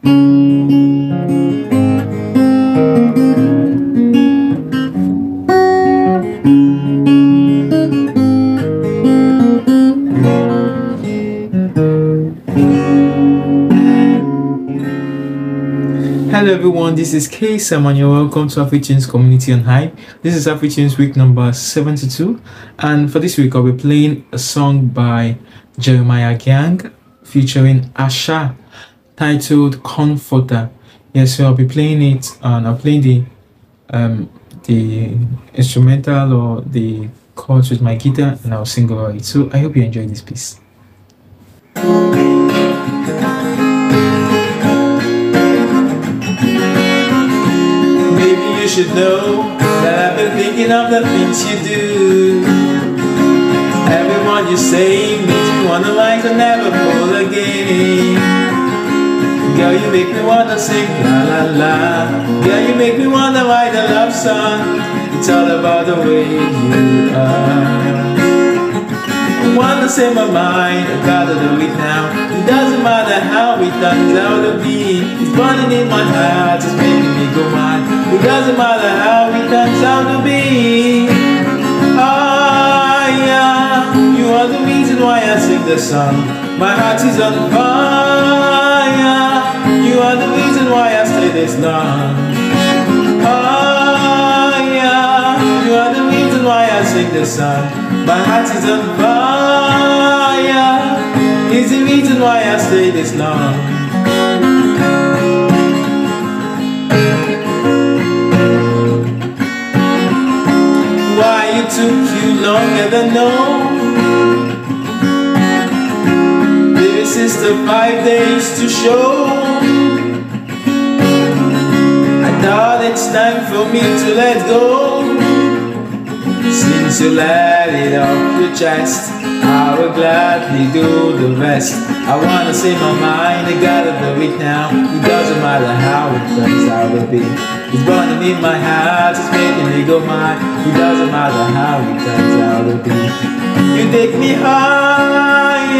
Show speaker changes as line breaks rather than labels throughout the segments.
Hello everyone, this is K Sam and you're welcome to AfriTunes Community on Hive. This is AfriTunes week number 72 and for this week I'll be playing a song by Jeremiah Gyang featuring Asa titled Comforter. Yes, I'll be playing it and I'll play the um the instrumental or the chords with my guitar and I'll sing over it. So I hope you enjoy this piece.
Maybe you should know that I've been thinking of the things you do. Everyone you say makes me wonder why I never fall again. Girl, you make me wanna sing la la la. Girl, you make me wonder why the love song. It's all about the way you are. I wanna say my mind, I gotta do it now. It doesn't matter how it turns out to be. It's burning in my heart, it's making me go mad. It doesn't matter how it turns out to be. Ah, yeah, you are the reason why I sing the song. My heart is on fire. You are the reason why I stay this long. Ah, yeah, you are the reason why I sing this song. My heart is on fire. Is the reason why I stay this long. Took you longer than known Five days to show. I thought it's time for me to let go. Since you let it off your chest I will gladly do the rest. I wanna say my mind, I gotta do it now. It doesn't matter how it turns out to be. It's burning in my heart, it's making me go mad. It doesn't matter how it turns out to be. You take me higher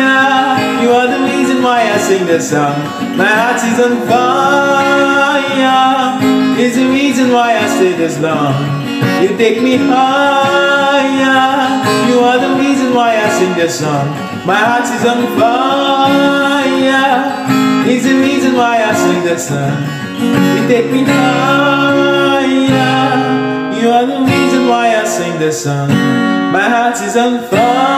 You are the reason why I sing this song. My heart is on fire. It's the reason why I stay this long. You take me higher. You are the reason why I sing this song. My heart is on fire. It's the reason why I sing this song. You take me higher. You are the reason why I sing this song. My heart is on fire